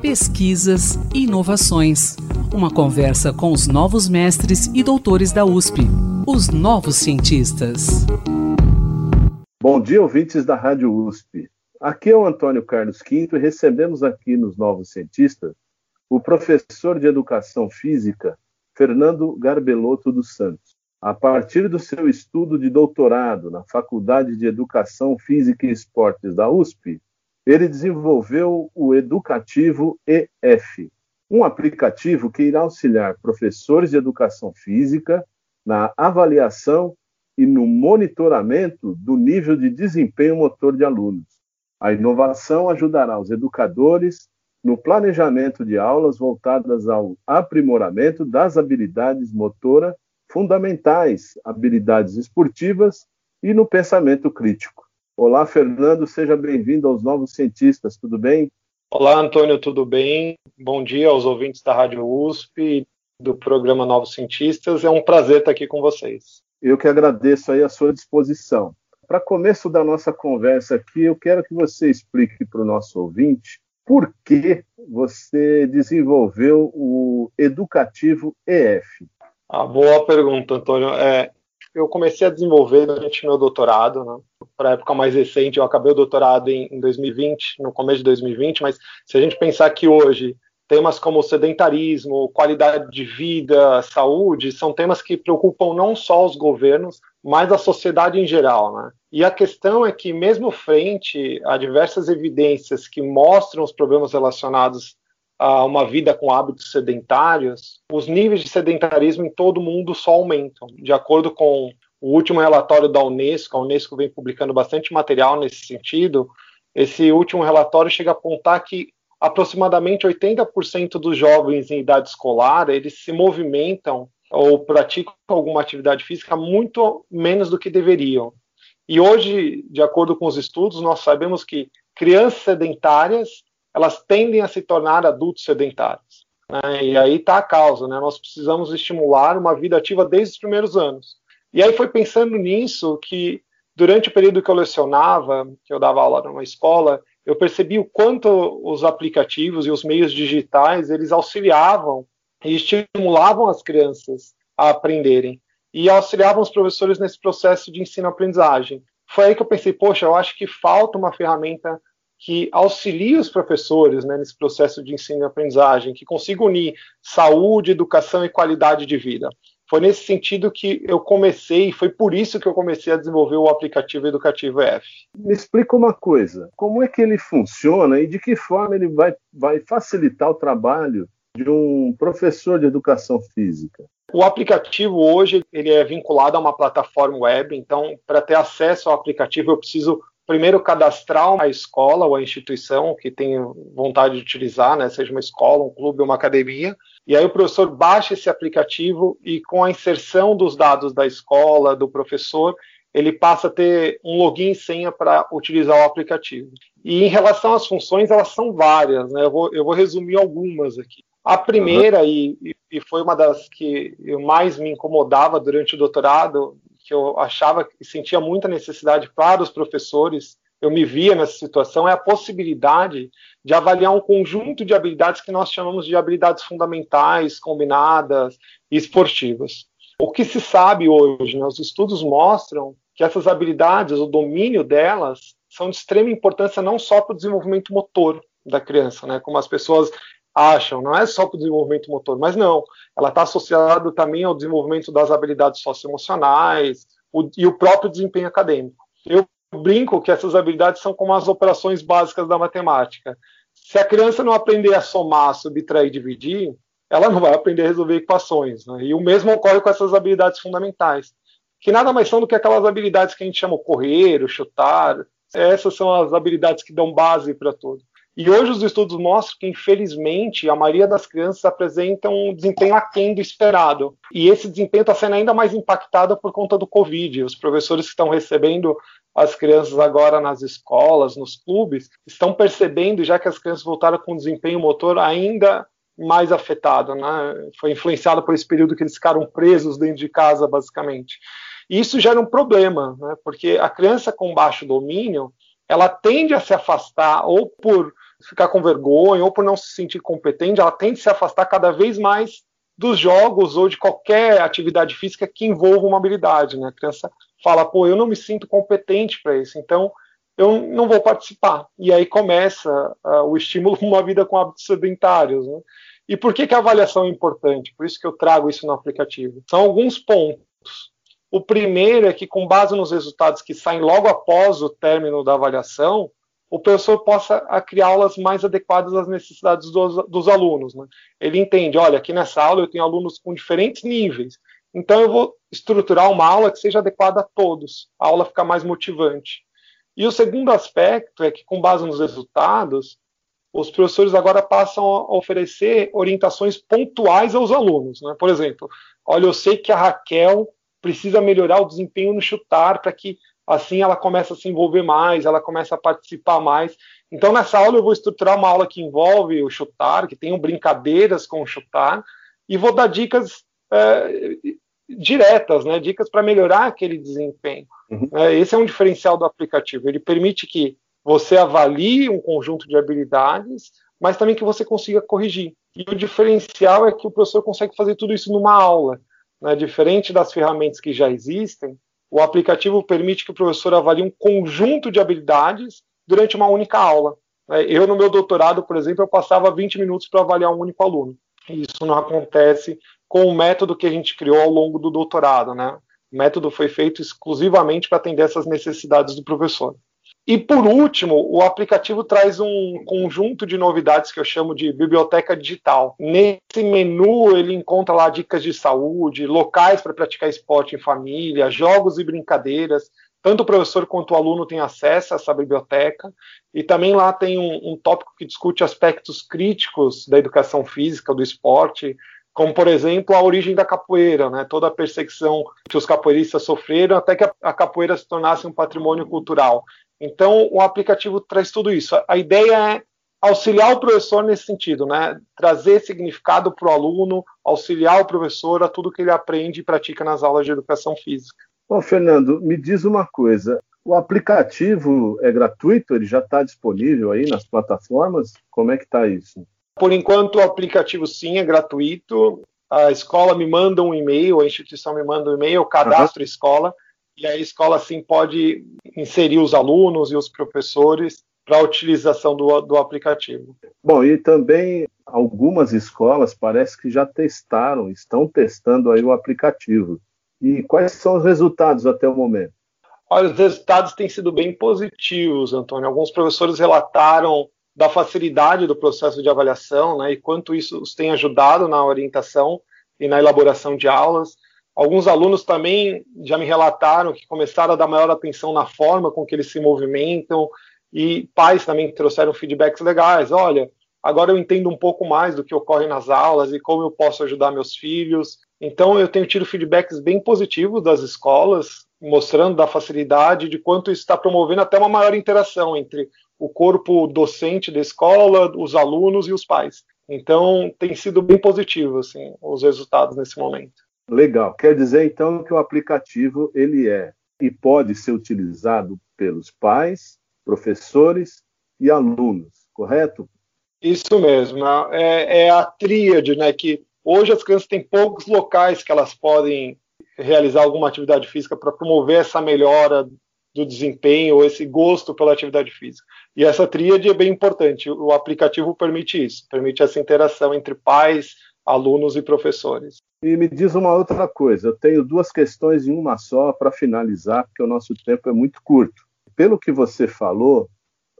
Pesquisas e inovações. Uma conversa com os novos mestres e doutores da USP, os novos cientistas. Bom dia, ouvintes da Rádio USP. Aqui é o Antônio Carlos Quinto e recebemos aqui nos Novos Cientistas o professor de Educação Física, Fernando Garbelotto dos Santos. A partir do seu estudo de doutorado na Faculdade de Educação Física e Esportes da USP, ele desenvolveu o Educativo EF, um aplicativo que irá auxiliar professores de educação física na avaliação e no monitoramento do nível de desempenho motor de alunos. A inovação ajudará os educadores no planejamento de aulas voltadas ao aprimoramento das habilidades motora fundamentais, habilidades esportivas e no pensamento crítico. Olá, Fernando, seja bem-vindo aos Novos Cientistas, tudo bem? Olá, Antônio, tudo bem? Bom dia aos ouvintes da Rádio USP, do programa Novos Cientistas. É um prazer estar aqui com vocês. Eu que agradeço aí a sua disposição. Para começo da nossa conversa aqui, eu quero que você explique para o nosso ouvinte por que você desenvolveu o Educativo EF. Ah, boa pergunta, Antônio. É, eu comecei a desenvolver durante meu doutorado, né? para a época mais recente, eu acabei o doutorado em, em 2020, no começo de 2020, mas se a gente pensar que hoje temas como sedentarismo, qualidade de vida, saúde, são temas que preocupam não só os governos, mas a sociedade em geral. Né? E a questão é que, mesmo frente a diversas evidências que mostram os problemas relacionados a uma vida com hábitos sedentários, os níveis de sedentarismo em todo o mundo só aumentam. De acordo com o último relatório da Unesco, a Unesco vem publicando bastante material nesse sentido, esse último relatório chega a apontar que aproximadamente 80% dos jovens em idade escolar, eles se movimentam ou praticam alguma atividade física muito menos do que deveriam. E hoje, de acordo com os estudos, nós sabemos que crianças sedentárias, elas tendem a se tornar adultos sedentários. Né? E aí está a causa, né? Nós precisamos estimular uma vida ativa desde os primeiros anos. E aí foi pensando nisso que durante o período que eu lecionava, que eu dava aula numa escola, eu percebi o quanto os aplicativos e os meios digitais eles auxiliavam e estimulavam as crianças a aprenderem e auxiliavam os professores nesse processo de ensino-aprendizagem. Foi aí que eu pensei, poxa, eu acho que falta uma ferramenta que auxilie os professores né, nesse processo de ensino e aprendizagem, que consiga unir saúde, educação e qualidade de vida. Foi nesse sentido que eu comecei, foi por isso que eu comecei a desenvolver o aplicativo Educativo F. Me explica uma coisa, como é que ele funciona e de que forma ele vai, vai facilitar o trabalho de um professor de educação física? O aplicativo hoje ele é vinculado a uma plataforma web, então para ter acesso ao aplicativo eu preciso primeiro cadastrar a escola ou a instituição que tem vontade de utilizar, né, seja uma escola, um clube uma academia, e aí o professor baixa esse aplicativo e com a inserção dos dados da escola, do professor, ele passa a ter um login e senha para utilizar o aplicativo. E em relação às funções, elas são várias, né? Eu vou, eu vou resumir algumas aqui. A primeira, uhum. e, e foi uma das que eu mais me incomodava durante o doutorado, que eu achava e sentia muita necessidade para os professores, eu me via nessa situação, é a possibilidade de avaliar um conjunto de habilidades que nós chamamos de habilidades fundamentais, combinadas e esportivas. O que se sabe hoje, né, os estudos mostram que essas habilidades, o domínio delas, são de extrema importância não só para o desenvolvimento motor da criança, né, como as pessoas acham, não é só para o desenvolvimento motor, mas não, ela está associada também ao desenvolvimento das habilidades socioemocionais o, e o próprio desempenho acadêmico. Eu brinco que essas habilidades são como as operações básicas da matemática. Se a criança não aprender a somar, subtrair e dividir, ela não vai aprender a resolver equações. Né? E o mesmo ocorre com essas habilidades fundamentais, que nada mais são do que aquelas habilidades que a gente chama correr, chutar. Essas são as habilidades que dão base para tudo. E hoje os estudos mostram que, infelizmente, a maioria das crianças apresentam um desempenho aquém do esperado. E esse desempenho está sendo ainda mais impactado por conta do Covid. Os professores que estão recebendo as crianças agora nas escolas, nos clubes, estão percebendo, já que as crianças voltaram com desempenho motor ainda mais afetado, né? Foi influenciado por esse período que eles ficaram presos dentro de casa, basicamente. E isso gera um problema, né? Porque a criança com baixo domínio, ela tende a se afastar ou por ficar com vergonha ou por não se sentir competente, ela tende a se afastar cada vez mais dos jogos ou de qualquer atividade física que envolva uma habilidade. Né? A criança fala, pô, eu não me sinto competente para isso, então eu não vou participar. E aí começa uh, o estímulo uma vida com hábitos sedentários. Né? E por que, que a avaliação é importante? Por isso que eu trago isso no aplicativo. São alguns pontos. O primeiro é que, com base nos resultados que saem logo após o término da avaliação, o professor possa criar aulas mais adequadas às necessidades dos, dos alunos. Né? Ele entende, olha, aqui nessa aula eu tenho alunos com diferentes níveis, então eu vou estruturar uma aula que seja adequada a todos, a aula fica mais motivante. E o segundo aspecto é que, com base nos resultados, os professores agora passam a oferecer orientações pontuais aos alunos. Né? Por exemplo, olha, eu sei que a Raquel precisa melhorar o desempenho no chutar para que assim ela comece a se envolver mais, ela começa a participar mais. Então, nessa aula, eu vou estruturar uma aula que envolve o chutar, que tenham brincadeiras com o chutar, e vou dar dicas é, diretas, né, dicas para melhorar aquele desempenho. Uhum. É, esse é um diferencial do aplicativo. Ele permite que você avalie um conjunto de habilidades, mas também que você consiga corrigir. E o diferencial é que o professor consegue fazer tudo isso numa aula. Né? Diferente das ferramentas que já existem, o aplicativo permite que o professor avalie um conjunto de habilidades durante uma única aula. Né? Eu, no meu doutorado, por exemplo, eu passava 20 minutos para avaliar um único aluno. Isso não acontece com o método que a gente criou ao longo do doutorado. Né? O método foi feito exclusivamente para atender essas necessidades do professor. E por último, o aplicativo traz um conjunto de novidades que eu chamo de biblioteca digital. Nesse menu ele encontra lá dicas de saúde, locais para praticar esporte em família, jogos e brincadeiras. Tanto o professor quanto o aluno têm acesso a essa biblioteca. E também lá tem um, um tópico que discute aspectos críticos da educação física, do esporte, como por exemplo a origem da capoeira, né? toda a perseguição que os capoeiristas sofreram até que a capoeira se tornasse um patrimônio cultural. Então, o aplicativo traz tudo isso. A ideia é auxiliar o professor nesse sentido, né? Trazer significado para o aluno, auxiliar o professor a tudo que ele aprende e pratica nas aulas de educação física. Bom, Fernando, me diz uma coisa. O aplicativo é gratuito? Ele já está disponível aí nas plataformas? Como é que está isso? Por enquanto, o aplicativo sim é gratuito. A escola me manda um e-mail, a instituição me manda um e-mail, eu cadastro uhum. a escola e a escola assim pode inserir os alunos e os professores para a utilização do, do aplicativo. Bom, e também algumas escolas parece que já testaram, estão testando aí o aplicativo. E quais são os resultados até o momento? Olha, os resultados têm sido bem positivos, Antônio. Alguns professores relataram da facilidade do processo de avaliação, né, e quanto isso os tem ajudado na orientação e na elaboração de aulas. Alguns alunos também já me relataram que começaram a dar maior atenção na forma com que eles se movimentam, e pais também trouxeram feedbacks legais. Olha, agora eu entendo um pouco mais do que ocorre nas aulas e como eu posso ajudar meus filhos. Então, eu tenho tido feedbacks bem positivos das escolas, mostrando da facilidade de quanto isso está promovendo até uma maior interação entre o corpo docente da escola, os alunos e os pais. Então, tem sido bem positivo assim, os resultados nesse momento. Legal. Quer dizer então que o aplicativo ele é e pode ser utilizado pelos pais, professores e alunos, correto? Isso mesmo. É, é a tríade, né? Que hoje as crianças têm poucos locais que elas podem realizar alguma atividade física para promover essa melhora do desempenho, ou esse gosto pela atividade física. E essa tríade é bem importante. O aplicativo permite isso, permite essa interação entre pais, alunos e professores. E me diz uma outra coisa, eu tenho duas questões em uma só para finalizar, porque o nosso tempo é muito curto. Pelo que você falou,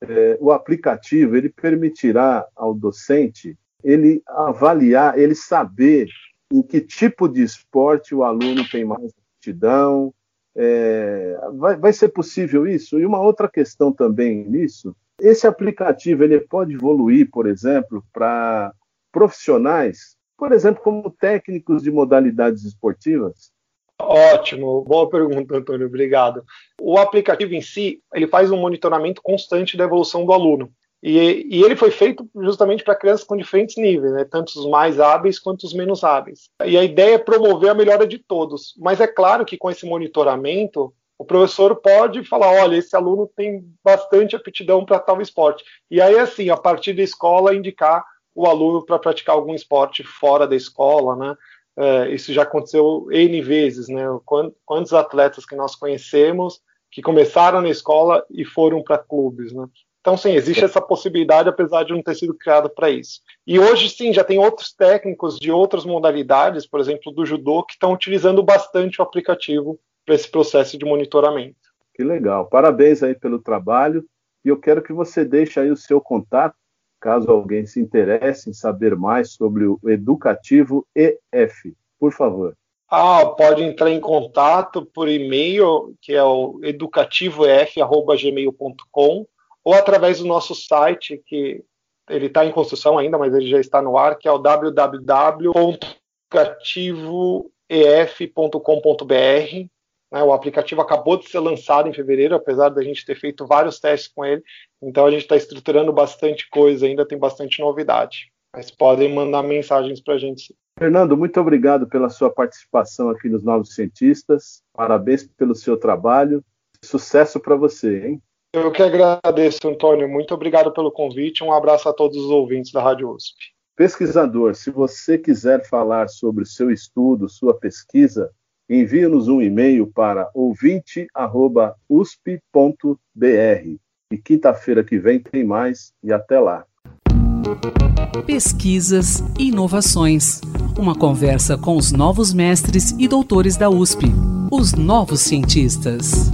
é, o aplicativo ele permitirá ao docente ele avaliar, ele saber em que tipo de esporte o aluno tem mais aptidão. É, vai, vai ser possível isso? E uma outra questão também nisso, esse aplicativo ele pode evoluir, por exemplo, para profissionais por exemplo, como técnicos de modalidades esportivas? Ótimo, boa pergunta, Antônio, obrigado. O aplicativo em si, ele faz um monitoramento constante da evolução do aluno. E, e ele foi feito justamente para crianças com diferentes níveis, né? tanto os mais hábeis quanto os menos hábeis. E a ideia é promover a melhora de todos. Mas é claro que com esse monitoramento, o professor pode falar, olha, esse aluno tem bastante aptidão para tal esporte. E aí, assim, a partir da escola, indicar o aluno para praticar algum esporte fora da escola, né? É, isso já aconteceu N vezes, né? Quantos atletas que nós conhecemos que começaram na escola e foram para clubes, né? Então, sim, existe essa possibilidade, apesar de não ter sido criado para isso. E hoje, sim, já tem outros técnicos de outras modalidades, por exemplo, do judô, que estão utilizando bastante o aplicativo para esse processo de monitoramento. Que legal. Parabéns aí pelo trabalho. E eu quero que você deixe aí o seu contato, caso alguém se interesse em saber mais sobre o Educativo EF. Por favor. Ah, pode entrar em contato por e-mail, que é o educativoef.gmail.com, ou através do nosso site, que ele está em construção ainda, mas ele já está no ar, que é o www.educativoef.com.br. Né, o aplicativo acabou de ser lançado em fevereiro, apesar da gente ter feito vários testes com ele. Então a gente está estruturando bastante coisa, ainda tem bastante novidade. Mas podem mandar mensagens para a gente. Fernando, muito obrigado pela sua participação aqui nos Novos Cientistas. Parabéns pelo seu trabalho. Sucesso para você, hein? Eu que agradeço, Antônio. Muito obrigado pelo convite. Um abraço a todos os ouvintes da Rádio USP. Pesquisador, se você quiser falar sobre o seu estudo, sua pesquisa, envie-nos um e-mail para ouvinte.usp.br. E quinta-feira que vem tem mais e até lá. Pesquisas e inovações. Uma conversa com os novos mestres e doutores da USP, os novos cientistas.